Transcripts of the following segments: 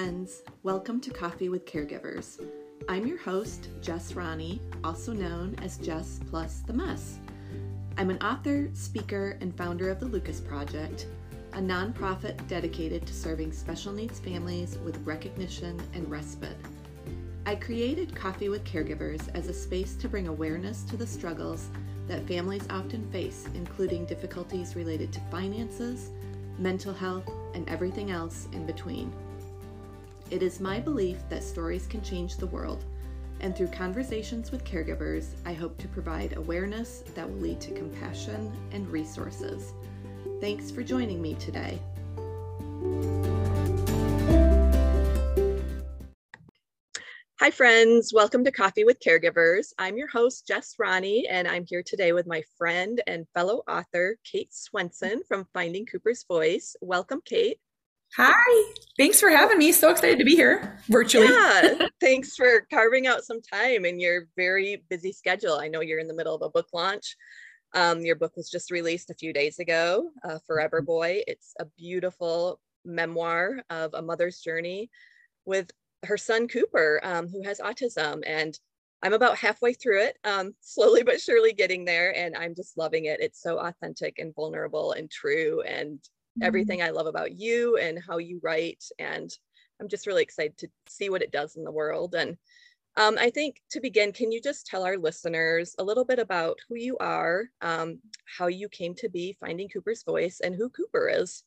friends. Welcome to Coffee with Caregivers. I'm your host, Jess Ronne, also known as Jess Plus the Mess. I'm an author, speaker, and founder of the Lucas Project, a nonprofit dedicated to serving special needs families with recognition and respite. I created Coffee with Caregivers as a space to bring awareness to the struggles that families often face, including difficulties related to finances, mental health, and everything else in between. It is my belief that stories can change the world, and through conversations with caregivers, I hope to provide awareness that will lead to compassion and resources. Thanks for joining me today. Hi, friends. Welcome to Coffee with Caregivers. I'm your host, Jess Ronne, and I'm here today with my friend and fellow author, Kate Swenson from Finding Cooper's Voice. Welcome, Kate. Hi. Thanks for having me. So excited to be here virtually. Yeah. thanks for carving out some time in your very busy schedule. I know you're in the middle of a book launch. Um, your book was just released a few days ago, uh, Forever Boy. It's a beautiful memoir of a mother's journey with her son Cooper, um, who has autism. And I'm about halfway through it, um, slowly but surely getting there. And I'm just loving it. It's so authentic and vulnerable and true and mm-hmm. Everything I love about you and how you write. And I'm just really excited to see what it does in the world. And um, I think to begin, can you just tell our listeners a little bit about who you are, um, how you came to be finding Cooper's voice, and who Cooper is?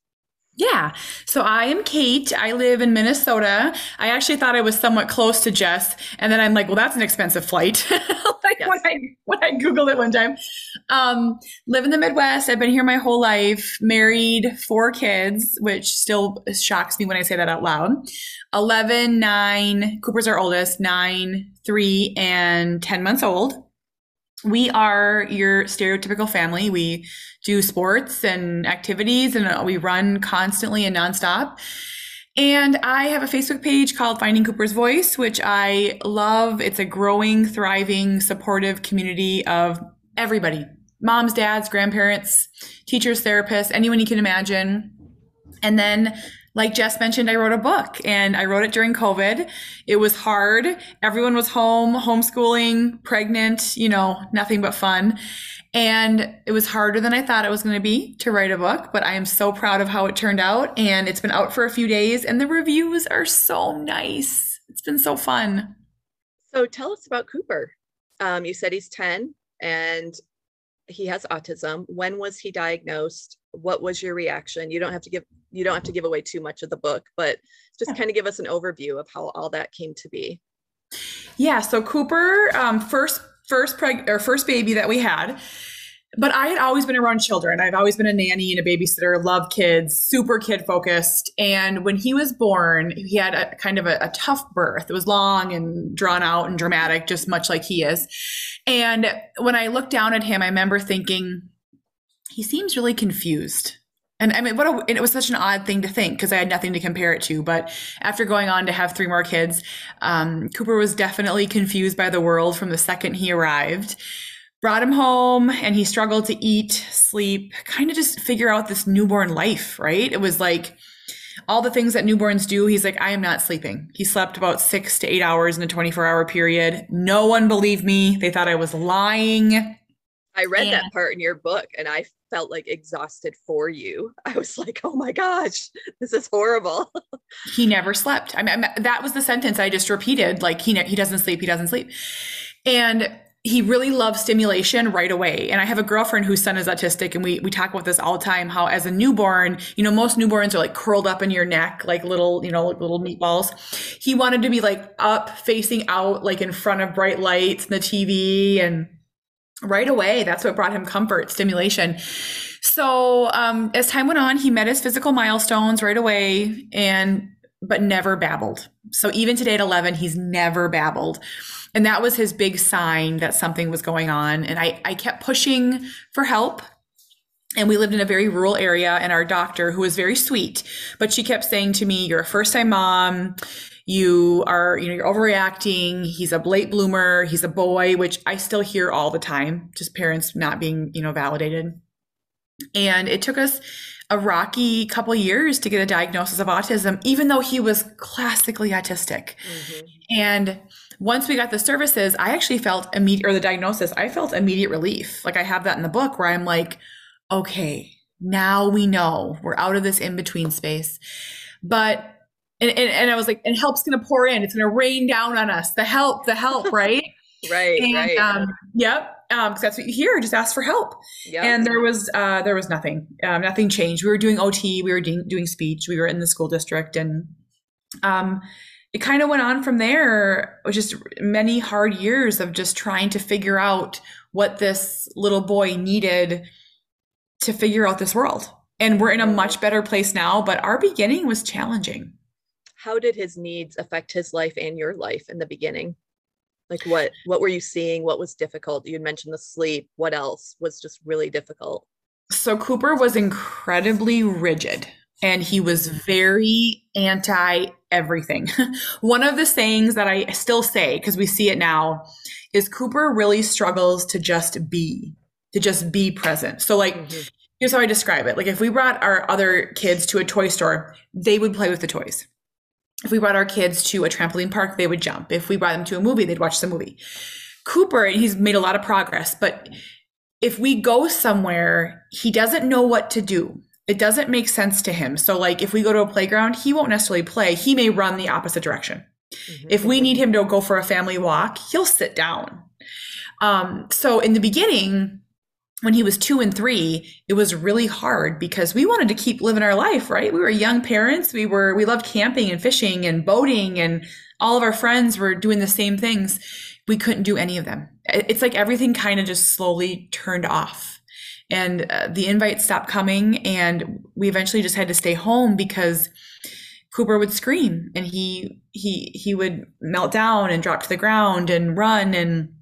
Yeah. So I am Kate. I live in Minnesota. I actually thought I was somewhat close to Jess. And then I'm like, well, that's an expensive flight. yes. when I when I Googled it one time. Um, live in the Midwest. I've been here my whole life, married, four kids, which still shocks me when I say that out loud. 11, 9, Cooper's our oldest, 9, 3, and 10 months old we are your stereotypical family. We do sports and activities and we run constantly and nonstop. And I have a Facebook page called Finding Cooper's Voice, which I love. It's a growing, thriving, supportive community of everybody moms, dads, grandparents, teachers, therapists, anyone you can imagine. And then like Jess mentioned, I wrote a book and I wrote it during COVID. It was hard. Everyone was home, homeschooling, pregnant, you know, nothing but fun. And it was harder than I thought it was going to be to write a book, but I am so proud of how it turned out. And it's been out for a few days and the reviews are so nice. It's been so fun. So tell us about Cooper. Um, you said he's 10 and he has autism. When was he diagnosed? What was your reaction? You don't have to give you don't have to give away too much of the book, but just yeah. kind of give us an overview of how all that came to be. Yeah. So Cooper, um, first first preg or first baby that we had. But I had always been around children. I've always been a nanny and a babysitter, love kids, super kid focused. And when he was born, he had a kind of a, a tough birth. It was long and drawn out and dramatic, just much like he is. And when I looked down at him, I remember thinking, he seems really confused. And I mean, what a, it was such an odd thing to think because I had nothing to compare it to. But after going on to have three more kids, um, Cooper was definitely confused by the world from the second he arrived. Brought him home and he struggled to eat, sleep, kind of just figure out this newborn life, right? It was like all the things that newborns do. He's like, I am not sleeping. He slept about six to eight hours in a 24 hour period. No one believed me. They thought I was lying. I read and- that part in your book and I felt like exhausted for you. I was like, oh my gosh, this is horrible. he never slept. I mean, that was the sentence I just repeated. Like he, he doesn't sleep. He doesn't sleep. And he really loves stimulation right away. And I have a girlfriend whose son is autistic and we, we talk about this all the time, how as a newborn, you know, most newborns are like curled up in your neck, like little, you know, like little meatballs. He wanted to be like up facing out, like in front of bright lights and the TV and right away. That's what brought him comfort, stimulation. So um, as time went on, he met his physical milestones right away, and but never babbled. So even today at 11, he's never babbled. And that was his big sign that something was going on. And I, I kept pushing for help. And we lived in a very rural area, and our doctor, who was very sweet, but she kept saying to me, You're a first time mom you are, you know, you're overreacting. He's a late bloomer. He's a boy, which I still hear all the time, just parents not being, you know, validated. And it took us a rocky couple years to get a diagnosis of autism, even though he was classically autistic. Mm-hmm. And once we got the services, I actually felt immediate, or the diagnosis, I felt immediate relief. Like I have that in the book where I'm like, okay, now we know we're out of this in between space. But, and, and, and I was like, and help's going to pour in. It's going to rain down on us. The help, the help, right? right. And, right. Um, yep. Um, cause that's what you hear. Just ask for help. Yep. And there was, uh, there was nothing, um, nothing changed. We were doing OT, we were doing, doing speech, we were in the school district and, um, it kind of went on from there, Was just many hard years of just trying to figure out what this little boy needed to figure out this world. And we're in a much better place now, but our beginning was challenging. How did his needs affect his life and your life in the beginning? Like what what were you seeing? What was difficult? You mentioned the sleep. What else was just really difficult? So Cooper was incredibly rigid and he was very anti everything. One of the sayings that I still say, because we see it now, is Cooper really struggles to just be, to just be present. So, like, mm-hmm. here's how I describe it. Like, if we brought our other kids to a toy store, they would play with the toys. If we brought our kids to a trampoline park, they would jump. If we brought them to a movie, they'd watch the movie. Cooper, he's made a lot of progress, but if we go somewhere, he doesn't know what to do it doesn't make sense to him. So, like, if we go to a playground, he won't necessarily play. He may run the opposite direction. Mm-hmm. If we need him to go for a family walk, he'll sit down. Um, so, in the beginning, when he was two and three, it was really hard because we wanted to keep living our life, right? We were young parents. We were, we loved camping and fishing and boating, and all of our friends were doing the same things. We couldn't do any of them. It's like everything kind of just slowly turned off and uh, the invites stopped coming and we eventually just had to stay home because Cooper would scream and he he he would melt down and drop to the ground and run and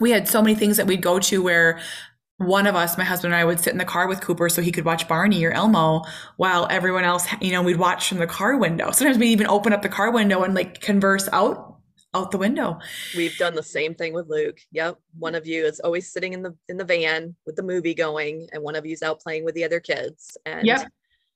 we had so many things that we'd go to where one of us, my husband and I, would sit in the car with Cooper so he could watch Barney or Elmo, while everyone else, you know, we'd watch from the car window. Sometimes we'd even open up the car window and like converse out out the window. We've done the same thing with Luke. Yep. One of you is always sitting in the in the van with the movie going and one of you's out playing with the other kids. And Yep.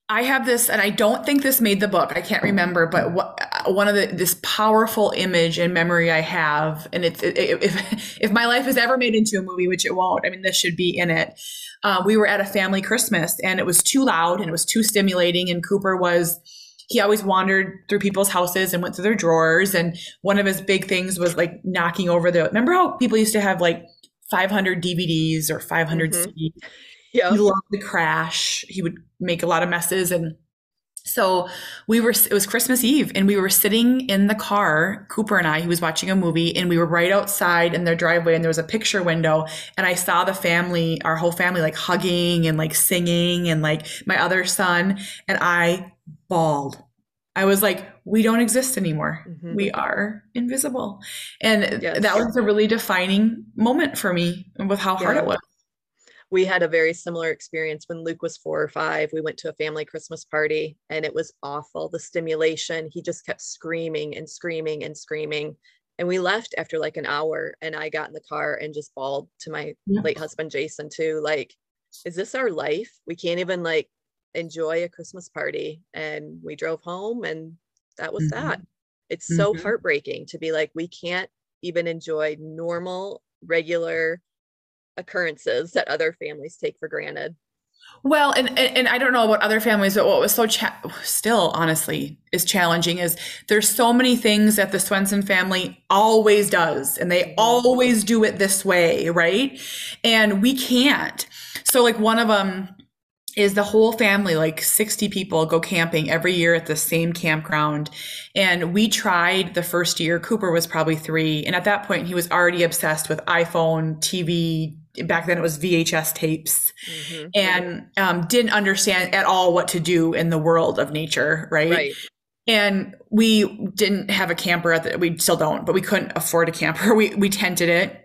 I have this and I don't think this made the book. I can't remember, but what, one of the this powerful image and memory I have and it's it, if if my life is ever made into a movie, which it won't. I mean, this should be in it. Uh, we were at a family Christmas and it was too loud and it was too stimulating and Cooper was he always wandered through people's houses and went through their drawers. And one of his big things was like knocking over the. Remember how people used to have like 500 DVDs or 500 mm-hmm. CDs? Yeah. He loved to crash. He would make a lot of messes. And so we were, it was Christmas Eve and we were sitting in the car, Cooper and I, he was watching a movie and we were right outside in their driveway and there was a picture window and I saw the family, our whole family like hugging and like singing and like my other son and I bawled. I was like, we don't exist anymore. Mm-hmm. We are invisible. And yes. that was a really defining moment for me with how hard yeah. it was. We had a very similar experience when Luke was four or five. We went to a family Christmas party and it was awful. The stimulation, he just kept screaming and screaming and screaming. And we left after like an hour and I got in the car and just bawled to my yeah. late husband, Jason, too. Like, is this our life? We can't even like enjoy a Christmas party. And we drove home and that was mm-hmm. that. It's mm-hmm. so heartbreaking to be like, we can't even enjoy normal, regular occurrences that other families take for granted. Well, and, and, and I don't know about other families, but what was so cha- still honestly is challenging is there's so many things that the Swenson family always does, and they mm-hmm. always do it this way, right? And we can't. So, like one of them is the whole family, like 60 people, go camping every year at the same campground. And we tried the first year. Cooper was probably three. And at that point, he was already obsessed with iPhone, TV. Back then, it was VHS tapes mm-hmm. and um, didn't understand at all what to do in the world of nature. Right. right. And we didn't have a camper at the, we still don't, but we couldn't afford a camper. We, we tented it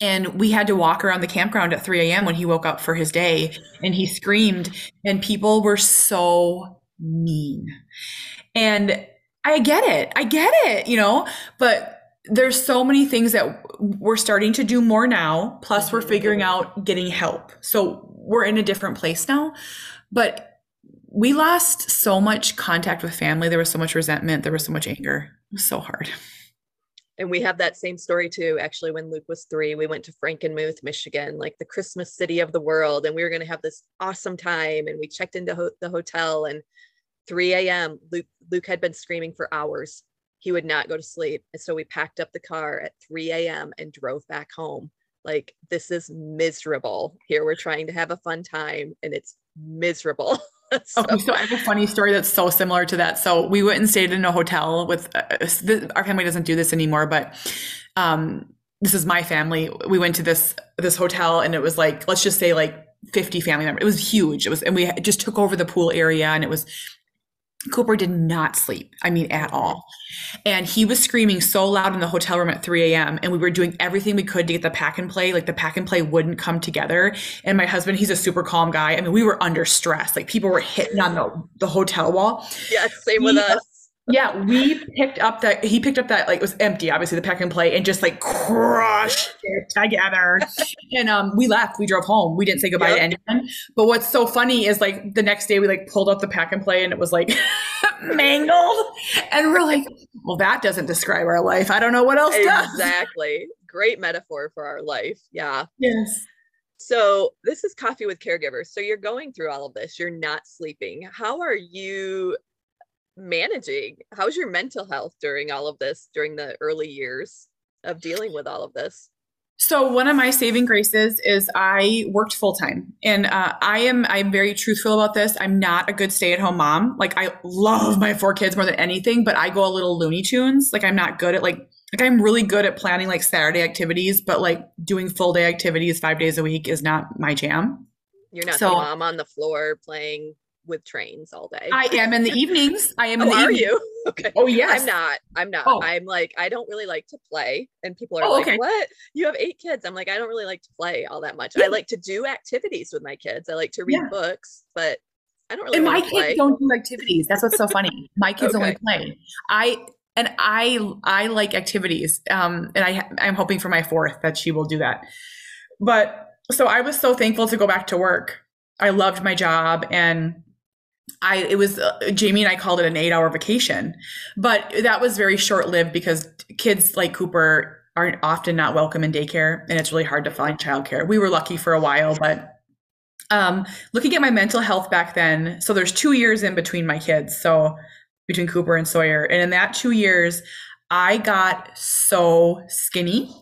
and we had to walk around the campground at 3 a.m. when he woke up for his day and he screamed, and people were so mean. And I get it. I get it, you know, but there's so many things that we're starting to do more now. Plus, we're figuring out getting help. So we're in a different place now. But we lost so much contact with family. There was so much resentment. There was so much anger. It was so hard. And we have that same story too. Actually, when Luke was three, we went to Frankenmuth, Michigan, like the Christmas city of the world. And we were going to have this awesome time. And we checked into ho- the hotel and 3 a.m. Luke, Luke had been screaming for hours. He would not go to sleep. And so we packed up the car at 3 a.m. and drove back home. Like, this is miserable. Here we're trying to have a fun time and it's miserable. so. Okay, so I have a funny story that's so similar to that. So we went and stayed in a hotel with uh, our family doesn't do this anymore, but um, this is my family. We went to this this hotel and it was like let's just say like 50 family members. It was huge. It was and we just took over the pool area and it was Cooper did not sleep. I mean, at mm-hmm. all. And he was screaming so loud in the hotel room at 3 a.m. And we were doing everything we could to get the pack and play. Like the pack and play wouldn't come together. And my husband, he's a super calm guy. I mean, we were under stress. Like people were hitting on the, the hotel wall. Yeah, same with us yeah, we picked up that he picked up that like it was empty, obviously the pack and play, and just like crushed it together. and um, we left. We drove home. We didn't say goodbye yep. to anyone. But what's so funny is like the next day we like pulled up the pack and play, and it was like mangled, and we're like, well, that doesn't describe our life. I don't know what else does. Exactly. Great metaphor for our life. Yeah. Yes. So, this is Coffee with Caregivers. So, you're going through all of this, you're not sleeping. How are you managing? How's your mental health during all of this, during the early years of dealing with all of this? So one of my saving graces is I worked full time, and uh, I am I'm very truthful about this. I'm not a good stay at home mom. Like I love my four kids more than anything, but I go a little Looney Tunes. Like I'm not good at like like I'm really good at planning like Saturday activities, but like doing full day activities five days a week is not my jam. You're not so, the mom on the floor playing with trains all day. I am in the evenings. I am. oh, in the are evenings. you? Okay. Oh yes. I'm not. I'm not. Oh. I'm like I don't really like to play, and people are oh, like, okay. "What? You have eight kids?" I'm like, I don't really like to play all that much. Yeah. I like to do activities with my kids. I like to read yeah. books, but I don't really. And my kids don't do activities. That's what's so funny. My kids okay. only play. I and I I like activities. Um, and I I'm hoping for my fourth that she will do that. But so I was so thankful to go back to work. I loved my job and I it was uh, Jamie and I called it an 8-hour vacation. But that was very short-lived because kids like Cooper are often not welcome in daycare and it's really hard to find childcare. We were lucky for a while, but um, looking at my mental health back then, so there's 2 years in between my kids. So between Cooper and Sawyer. And in that 2 years, I got so skinny.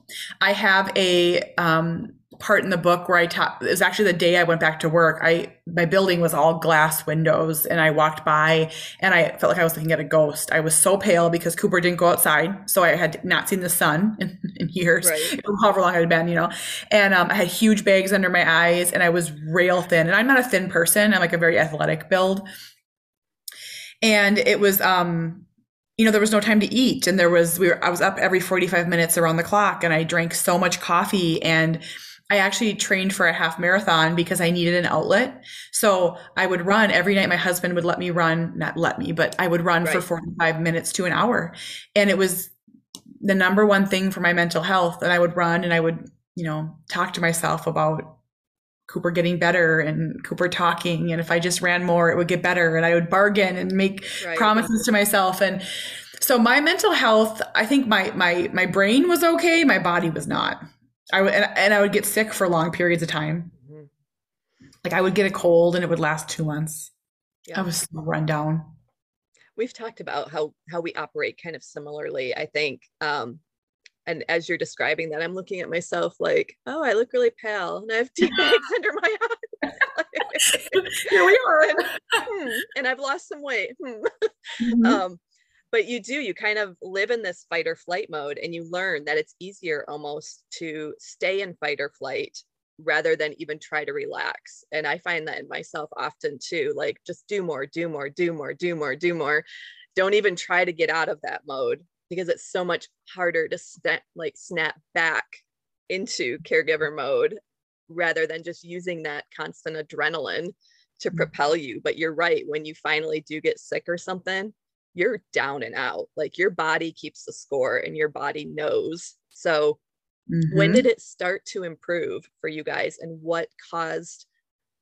I have a um, part in the book where I taught it was actually the day I went back to work. I my building was all glass windows and I walked by and I felt like I was looking at a ghost. I was so pale because Cooper didn't go outside. So I had not seen the sun in, in years, right. however long I had been, you know. And um, I had huge bags under my eyes and I was rail thin. And I'm not a thin person. I'm like a very athletic build. And it was um you know there was no time to eat and there was we were I was up every 45 minutes around the clock and I drank so much coffee and I actually trained for a half marathon because I needed an outlet. So I would run every night. My husband would let me run, not let me, but I would run right. for 45 minutes to an hour. And it was the number one thing for my mental health. And I would run and I would, you know, talk to myself about Cooper getting better and Cooper talking. And if I just ran more, it would get better. And I would bargain and make right. promises to myself. And so my mental health, I think my my my brain was okay, my body was not. I would, and, and I would get sick for long periods of time. Mm-hmm. Like I would get a cold and it would last two months. Yeah. I was so run down. We've talked about how how we operate kind of similarly. I think, um, and as you're describing that, I'm looking at myself like, oh, I look really pale and I have two bags under my eyes. Here we are, and, hmm, and I've lost some weight. Hmm. Mm-hmm. Um, but you do you kind of live in this fight or flight mode and you learn that it's easier almost to stay in fight or flight rather than even try to relax. And i find that in myself often too like just do more do more do more do more do more. Don't even try to get out of that mode because it's so much harder to snap like snap back into caregiver mode rather than just using that constant adrenaline to mm. propel you. But you're right when you finally do get sick or something you're down and out. Like your body keeps the score and your body knows. So, mm-hmm. when did it start to improve for you guys and what caused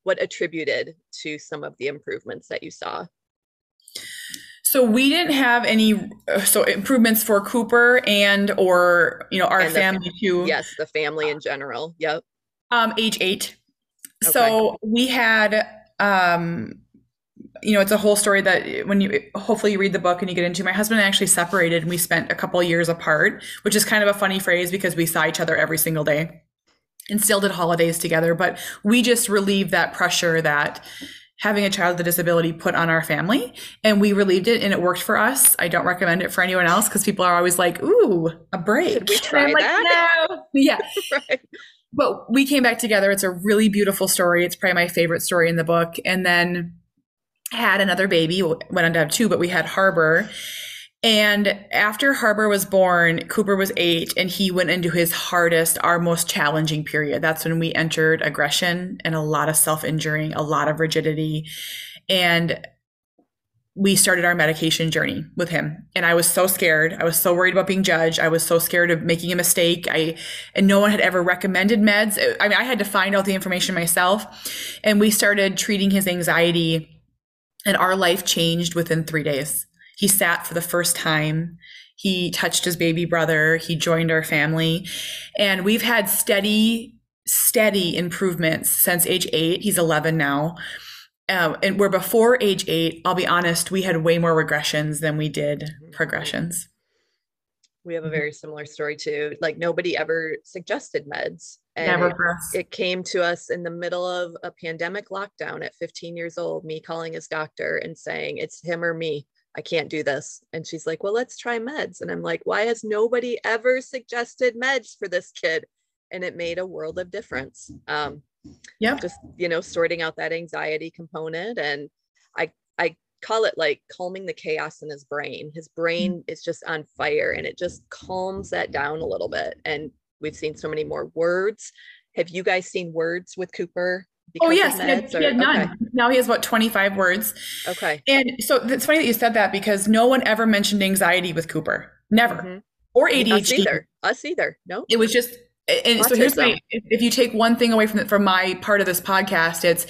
what attributed to some of the improvements that you saw? So we didn't have any so improvements for Cooper and or you know our family too. Yes, the family in general. Yep. Um, age eight. Okay. So we had um you know, it's a whole story that when you hopefully you read the book and you get into. My husband and I actually separated and we spent a couple years apart, which is kind of a funny phrase because we saw each other every single day and still did holidays together. But we just relieved that pressure that having a child with a disability put on our family and we relieved it and it worked for us. I don't recommend it for anyone else because people are always like, ooh, a break. Should we try like, that? No. Yeah. right. But we came back together. It's a really beautiful story. It's probably my favorite story in the book. And then had another baby, went on to have two, but we had Harbor. And after Harbor was born, Cooper was eight and he went into his hardest, our most challenging period. That's when we entered aggression and a lot of self injuring, a lot of rigidity. And we started our medication journey with him. And I was so scared. I was so worried about being judged. I was so scared of making a mistake. I, and no one had ever recommended meds. I mean, I had to find out the information myself. And we started treating his anxiety and our life changed within three days. He sat for the first time. He touched his baby brother. He joined our family. And we've had steady, steady improvements since age eight. He's 11 now. Um, and where before age eight, I'll be honest, we had way more regressions than we did mm-hmm. progressions. We have a very similar story too. Like nobody ever suggested meds. And Never it, for us. It came to us in the middle of a pandemic lockdown at 15 years old, me calling his doctor and saying, it's him or me. I can't do this. And she's like, well, let's try meds. And I'm like, why has nobody ever suggested meds for this kid? And it made a world of difference. Um, yeah. Just, you know, sorting out that anxiety component. And I, I call it like calming the chaos in his brain. His brain mm-hmm. is just on fire and it just calms that down a little bit. And we've seen so many more words. Have you guys seen words with Cooper? Oh yes, he had, he had, none. Okay. Now he has about 25 words. Okay. And so it's funny that you said that because no one ever mentioned anxiety with Cooper. Never. Mm-hmm. Or ADHD. Us either. Us either. No. It was just and Autism. so here's my if you take one thing away from the, from my part of this podcast it's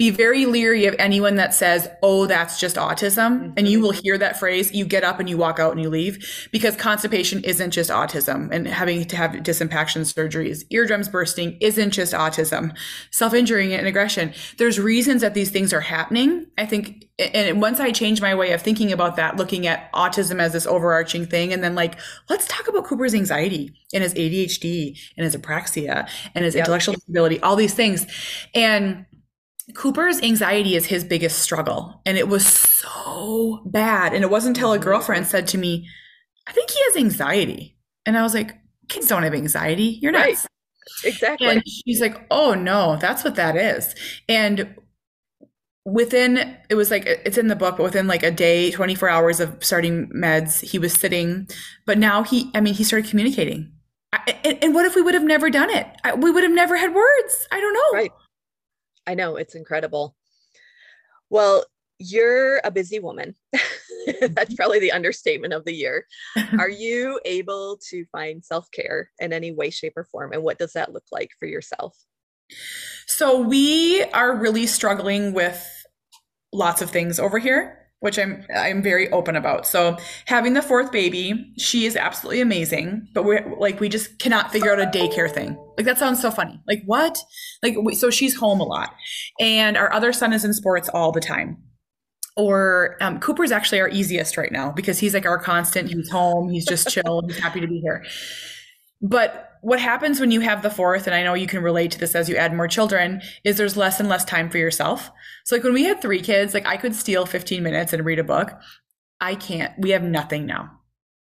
be very leery of anyone that says oh that's just autism mm-hmm. and you will hear that phrase you get up and you walk out and you leave because constipation isn't just autism and having to have disimpaction surgeries eardrums bursting isn't just autism self-injuring and aggression there's reasons that these things are happening i think and once I changed my way of thinking about that, looking at autism as this overarching thing, and then like, let's talk about Cooper's anxiety and his ADHD and his apraxia and his yep. intellectual disability, all these things. And Cooper's anxiety is his biggest struggle. And it was so bad. And it wasn't until a mm-hmm. girlfriend said to me, I think he has anxiety. And I was like, kids don't have anxiety. You're nuts. Right. Exactly. And she's like, oh no, that's what that is. And within it was like it's in the book but within like a day 24 hours of starting meds he was sitting but now he i mean he started communicating I, and, and, what if we would have never done it I, we would have never had words i don't know right i know it's incredible. Well you're a busy woman. That's probably the understatement of the year. Are you able to find self-care in any way shape or form and what does that look like for yourself? So we are really struggling with lots of things over here which I'm I'm very open about. So having the fourth baby, she is absolutely amazing, but we're like we just cannot figure out a daycare thing. Like that sounds so funny. Like what? Like we, so she's home a lot, and our other son is in sports all the time. Or um, Cooper's actually our easiest right now because he's like our constant. He's home. He's just chill. he's happy to be here. But what happens when you have the fourth, and I know you can relate to this as you add more children, is there's less and less time for yourself. So like when we had three kids, like I could steal 15 minutes and read a book. I can't. We have nothing now.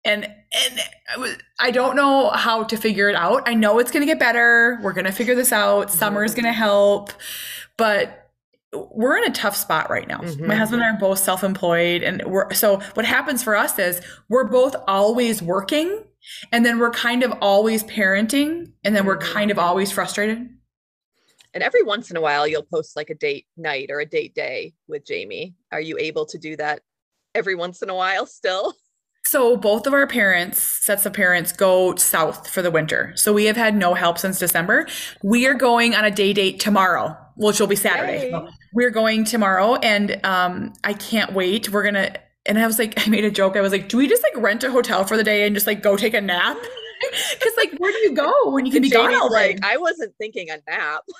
And and I don't know how to figure it out. I know it's going to get better. We're going to figure this out. Summer is going to help. But we're in a tough spot right now. Mm-hmm. My husband and I are both self-employed and we're so what happens for us is we're both always working and then we're kind of always parenting and then we're kind of always frustrated. And every once in a while, you'll post like a date night or a date day with Jamie. Are you able to do that every once in a while still? So both of our parents, sets of parents, go south for the winter. So we have had no help since December. We are going on a day date tomorrow which will be Saturday. So we're going tomorrow, and um, I can't wait. We're gonna. And I was like, I made a joke. I was like, do we just like rent a hotel for the day and just like go take a nap? Because like, where do you go when you can be Jamie's gone all? Like, I wasn't thinking a nap.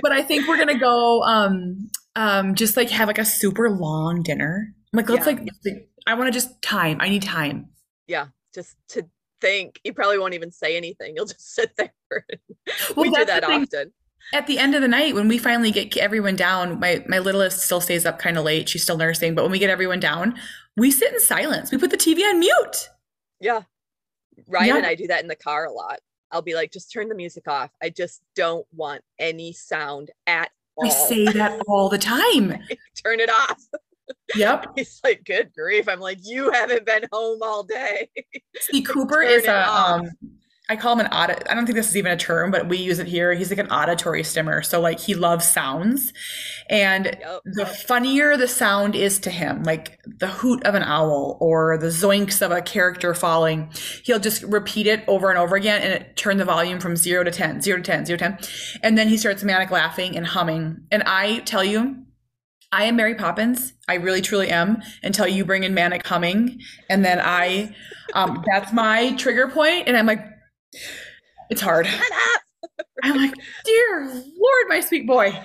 but I think we're gonna go um um just like have like a super long dinner. like let's yeah. like I want to just time. I need time. Yeah, just to think. You probably won't even say anything. You'll just sit there. Well, we do that often. At the end of the night, when we finally get everyone down, my my littlest still stays up kind of late. She's still nursing, but when we get everyone down, we sit in silence. We put the TV on mute. Yeah. Ryan yeah. and I do that in the car a lot. I'll be like, just turn the music off. I just don't want any sound at all. I say that all the time. turn it off. Yep. He's like, good grief. I'm like, you haven't been home all day. See, Cooper is a um, I call him an audit. I don't think this is even a term, but we use it here. He's like an auditory stimmer. So like he loves sounds. And yep. the funnier the sound is to him, like the hoot of an owl or the zoinks of a character falling, he'll just repeat it over and over again and it turn the volume from zero to 10, zero to 10, zero to 10. And then he starts manic laughing and humming. And I tell you, I am Mary Poppins. I really truly am until you bring in manic humming. And then I, um, that's my trigger point, And I'm like, it's hard. I'm like, dear Lord, my sweet boy.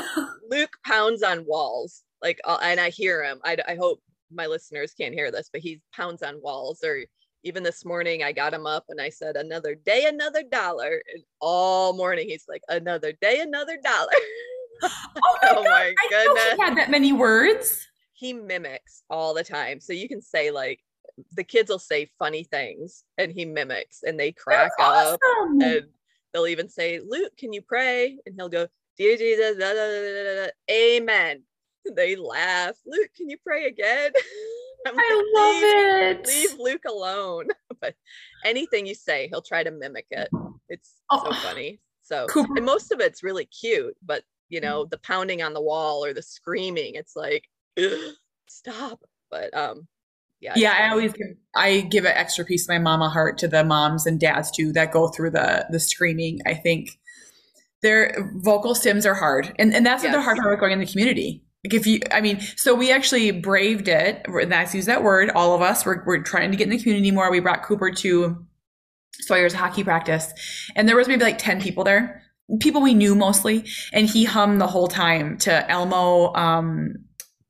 Luke pounds on walls, like, uh, and I hear him. I, I hope my listeners can't hear this, but he pounds on walls. Or even this morning, I got him up and I said, "Another day, another dollar." And all morning, he's like, "Another day, another dollar." oh my, oh my goodness! he had that many words. He mimics all the time, so you can say like the kids will say funny things and he mimics and they crack That's up awesome. and they'll even say, Luke, can you pray? And he'll go, Amen. They laugh. Luke, can you pray again? i love leave, it. Leave Luke alone. but anything you say, he'll try to mimic it. It's oh. so funny. So, Cooper. and most of it's really cute, but you know, the pounding on the wall or the screaming, it's like, stop. But um, yeah yeah i always give i give an extra piece of my mama heart to the moms and dads too that go through the the screaming. I think their vocal stims are hard and, and that's yes. what the hard part going in the community. Like if you i mean so we actually braved it That's use that word all of us we're, we're trying to get in the community more. We brought cooper to sawyer's hockey practice and there was maybe like 10 people there people we knew mostly and he hummed the whole time to elmo um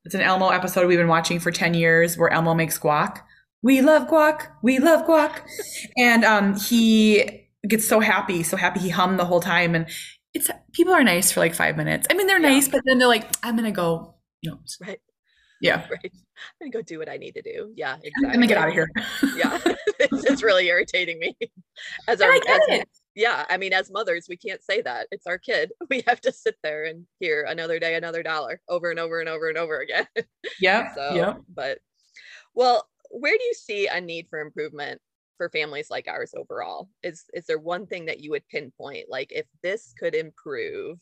it's an Elmo episode we've been watching for 10 years where Elmo makes guac. We love guac. We love guac. and um, he gets so happy, so happy he hummed the whole time. And it's people are nice for like five minutes. I mean, they're yeah. nice, but then they're like, I'm gonna go, you know. Right. Yeah. Right. I'm gonna go do what I need to do. Yeah, exactly. I'm gonna get out of here. yeah. it's, it's, really irritating me. As our as, yeah, I mean, as mothers, we can't say that. It's our kid. We have to sit there and hear another day, another dollar over and over and over and over again. Yeah. so, yeah. But, well, where do you see a need for improvement for families like ours overall? Is is there one thing that you would pinpoint? Like, if this could improve,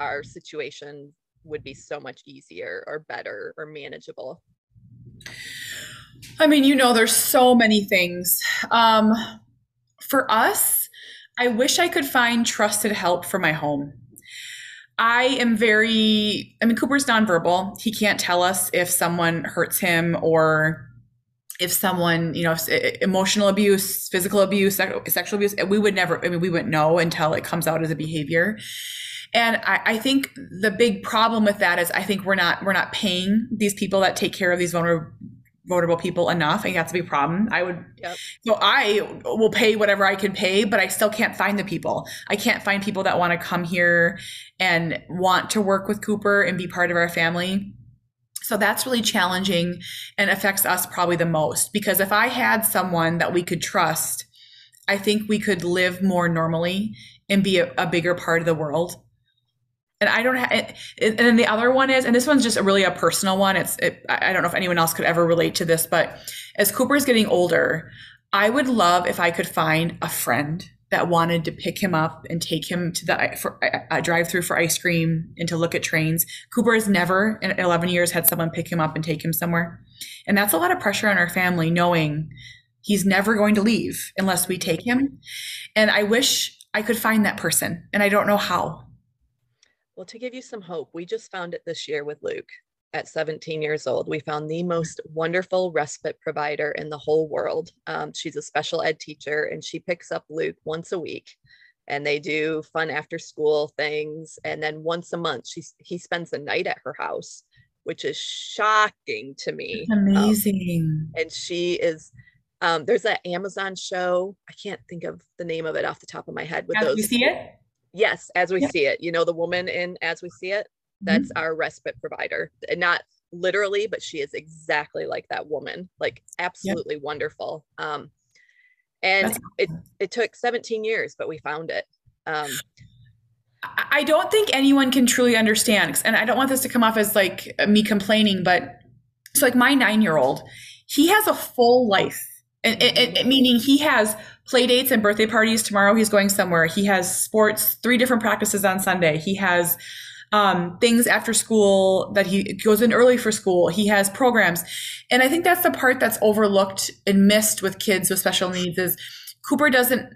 our situation would be so much easier or better or manageable. I mean, you know, there's so many things. Um, for us, I wish I could find trusted help for my home. I am very, I mean, Cooper's nonverbal. He can't tell us if someone hurts him or if someone, you know, eh, eh, emotional abuse, physical abuse, sexual abuse. Eh, we would never, I mean, we wouldn't know until it comes out as a behavior. And I, I, think the big problem with that is I think we're not we're not paying these people that take care of these vulnerable vulnerable people enough. And that's a big problem. I would yep. so i will pay whatever i can pay but i still can't find the people. I can't find people that want to come here and want to work with cooper and be part of our family. So that's really challenging and affects us probably the most because if i had someone that we could trust i think we could live more normally and be a, a bigger part of the world and I don't have, and then the other one is, and this one's just really a personal one. It's, it, I don't know if anyone else could ever relate to this, but as Cooper's getting older, I would love if I could find a friend that wanted to pick him up and take him to the for, a drive through for ice cream and to look at trains. Cooper has never in 11 years had someone pick him up and take him somewhere. And that's a lot of pressure on our family knowing he's never going to leave unless we take him. And I wish I could find that person and I don't know how. Well, to give you some hope, we just found it this year with Luke at 17 years old. We found the most wonderful respite provider in the whole world. Um, she's a special ed teacher and she picks up Luke once a week and they do fun after school things. And then once a month, she's, he spends the night at her house, which is shocking to me. That's amazing. Um, and she is, um, there's an Amazon show. I can't think of the name of it off the top of my head with As those. You see it? Yes, as we yeah. see it. You know, the woman in As We See It, that's mm-hmm. our respite provider. And not literally, but she is exactly like that woman, like absolutely yep. wonderful. Um, and that's it, it took 17 years, but we found it. Um, I don't think anyone can truly understand. And I don't want this to come off as like me complaining, but so like my nine year old, he has a full life. And, and, and, meaning he has play dates and birthday parties tomorrow he's going somewhere he has sports three different practices on sunday he has um, things after school that he goes in early for school. He has programs. And I think that's the part that's overlooked and missed with kids with special needs is Cooper doesn't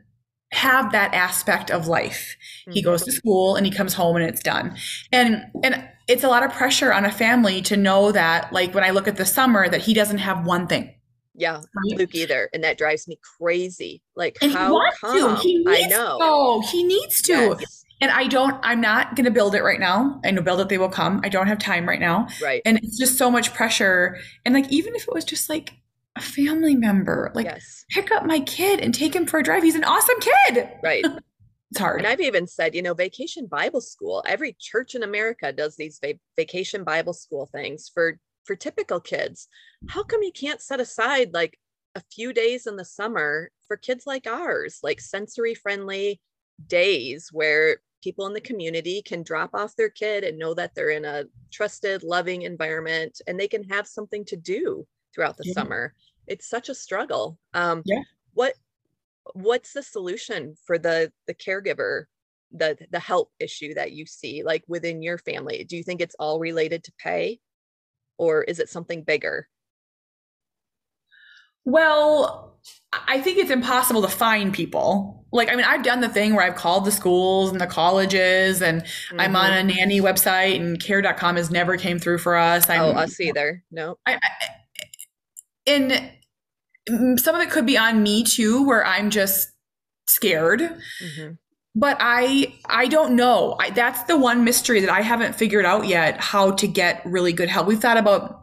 have that aspect of life. Mm-hmm. He goes to school and he comes home and it's done. And and it's a lot of pressure on a family to know that like when I look at the summer that he doesn't have one thing. Yeah, right? Luke either, and that drives me crazy. Like and how come? he I know. Oh, he needs to. Yes. And I don't, I'm not going to build it right now. I know build it, they will come. I don't have time right now. Right. And it's just so much pressure. And like, even if it was just like a family member, like yes. pick up my kid and take him for a drive. He's an awesome kid. Right. it's hard. And I've even said, you know, vacation Bible school, every church in America does these va- vacation Bible school things for, for typical kids. How come you can't set aside like a few days in the summer for kids like ours, like sensory friendly, days where people in the community can drop off their kid and know that they're in a trusted, loving environment and they can have something to do throughout the yeah. summer. It's such a struggle. Um, yeah. What what's the solution for the the caregiver the the help issue that you see like within your family do you think it's all related to pay or is it something bigger well i think it's impossible to find people like i mean i've done the thing where i've called the schools and the colleges and mm-hmm. i'm on a mm-hmm. nanny website and care.com has never came through for us I'm, oh us either no I, I, and some of it could be on me too where i'm just scared mm-hmm. But i i don't know I, that's the one mystery that i haven't figured out yet how to get really good help we've thought about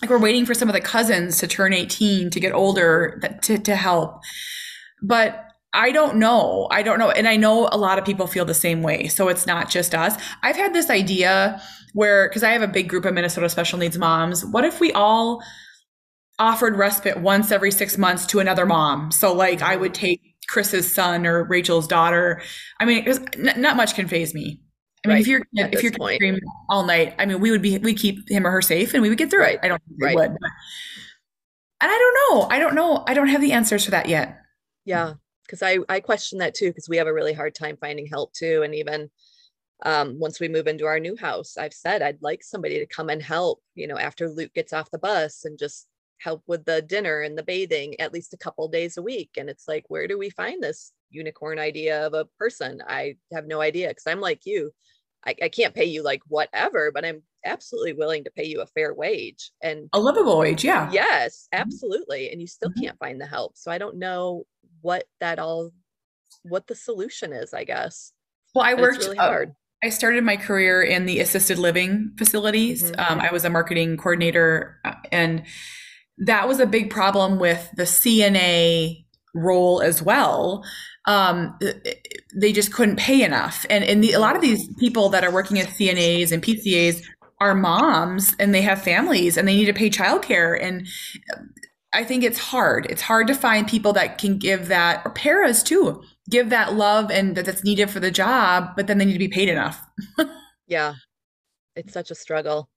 like we're waiting for some of the cousins to turn 18 to get older to, to help but I don't know. I don't know. And I know a lot of people feel the same way. So it's not just us. I've had this idea where, because I have a big group of Minnesota special needs moms, what if we all offered respite once every six months to another mom? So, like, I would take Chris's son or Rachel's daughter. I mean, n- not much can phase me. I mean, right. if you're if you're screaming all night, I mean, we would be we keep him or her safe, and we would get through right. it. I don't think right. would, but, and I don't know. I don't know. I don't have the answers for that yet. Yeah, because I I question that too because we have a really hard time finding help too, and even um, once we move into our new house, I've said I'd like somebody to come and help. You know, after Luke gets off the bus and just help with the dinner and the bathing at least a couple days a week. And it's like, where do we find this unicorn idea of a person? I have no idea because I'm like you. I, I can't pay you like whatever, but I'm absolutely willing to pay you a fair wage and a livable wage. Yeah. Yes, mm-hmm. absolutely. And you still mm-hmm. can't find the help. So I don't know what that all what the solution is i guess well i worked really hard uh, I started my career in the assisted living facilities. Mm-hmm. Um, I was a marketing coordinator, uh, and that was a big problem with the CNA role as well. Um, they just couldn't pay enough, and and the, a lot of these people that are working as CNAs and PCAs are moms, and they have families, and they need to pay childcare, and I think it's hard. It's hard to find people that can give that, or paras too, give that love and that that's needed for the job, but then they need to be paid enough. yeah, it's such a struggle.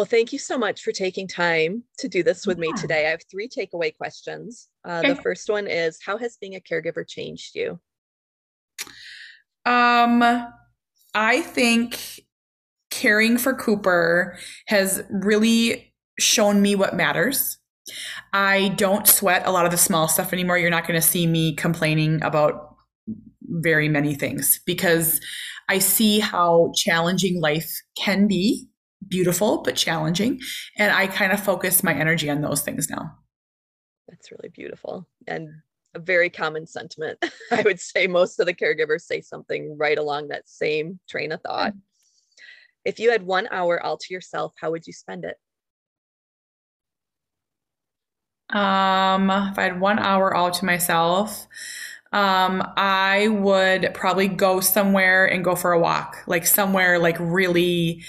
Well, thank you so much for taking time to do this with yeah. me today. I have three takeaway questions. Uh, okay. The first one is How has being a caregiver changed you? Um, I think caring for Cooper has really shown me what matters. I don't sweat a lot of the small stuff anymore. You're not going to see me complaining about very many things because I see how challenging life can be beautiful, but challenging. And I kind of focus my energy on those things now. That's really beautiful. And a very common sentiment. I would say most of the caregivers say something right along that same train of thought. If you had one hour all to yourself, how would you spend it? Um, if I had one hour all to myself, um, I would probably go somewhere and go for a walk, like somewhere like really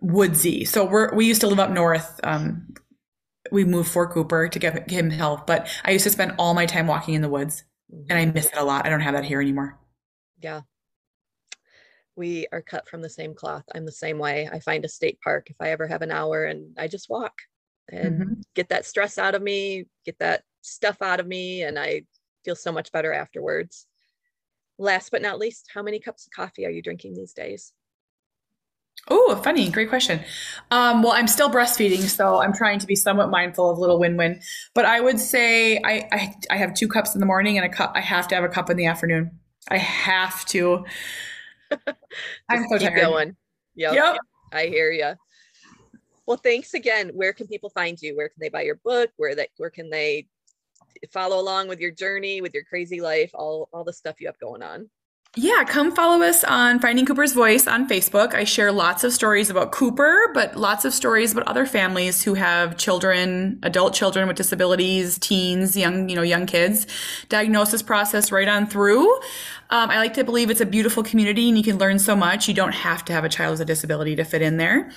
woodsy. So we're we used to live up north. Um, we moved Fort Cooper to get him help, but I used to spend all my time walking in the woods, and I miss it a lot. I don't have that here anymore. Yeah, we are cut from the same cloth. I'm the same way. I find a state park if I ever have an hour, and I just walk and mm-hmm. get that stress out of me, get that stuff out of me, and I feel so much better afterwards. Last but not least, how many cups of coffee are you drinking these days? Oh, funny. Great question. Um, well, I'm still breastfeeding, so I'm trying to be somewhat mindful of little win-win. But I would say I, I, I have two cups in the morning and a cup. I have to have a cup in the afternoon. I have to. I'm so keep tired. going. Yep. yep. I hear you. Well, thanks again. Where can people find you? Where can they buy your book? Where that where can they follow along with your journey, with your crazy life, all all the stuff you have going on? Yeah, come follow us on Finding Cooper's Voice on Facebook. I share lots of stories about Cooper, but lots of stories about other families who have children, adult children with disabilities, teens, young, you know, young kids. Diagnosis process right on through. Um, I like to believe it's a beautiful community and you can learn so much. You don't have to have a child with a disability to fit in there.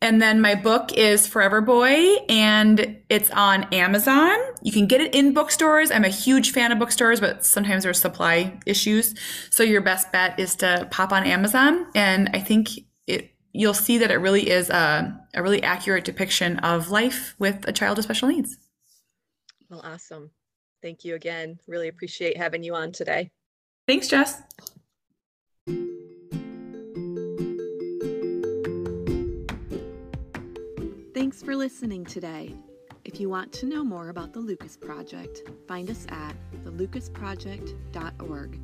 And then my book is Forever Boy and it's on Amazon. You can get it in bookstores. I'm a huge fan of bookstores, but sometimes there's supply issues. So your best bet is to pop on Amazon. And I think it, you'll see that it really is a, a really accurate depiction of life with a child with special needs. Well, awesome. Thank you again. Really appreciate having you on today. Thanks, Jess. Thanks for listening today. If you want to know more about the Lucas Project, find us at thelucasproject.org.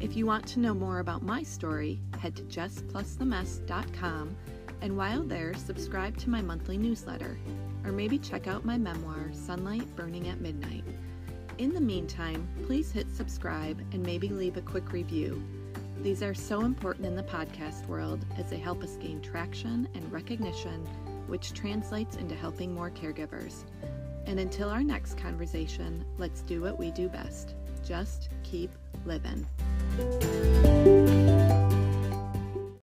If you want to know more about my story, head to jessplusthemess.com and while there, subscribe to my monthly newsletter, or maybe check out my memoir, Sunlight Burning at Midnight. In the meantime, please hit subscribe and maybe leave a quick review. These are so important in the podcast world as they help us gain traction and recognition, which translates into helping more caregivers. And until our next conversation, let's do what we do best just keep living.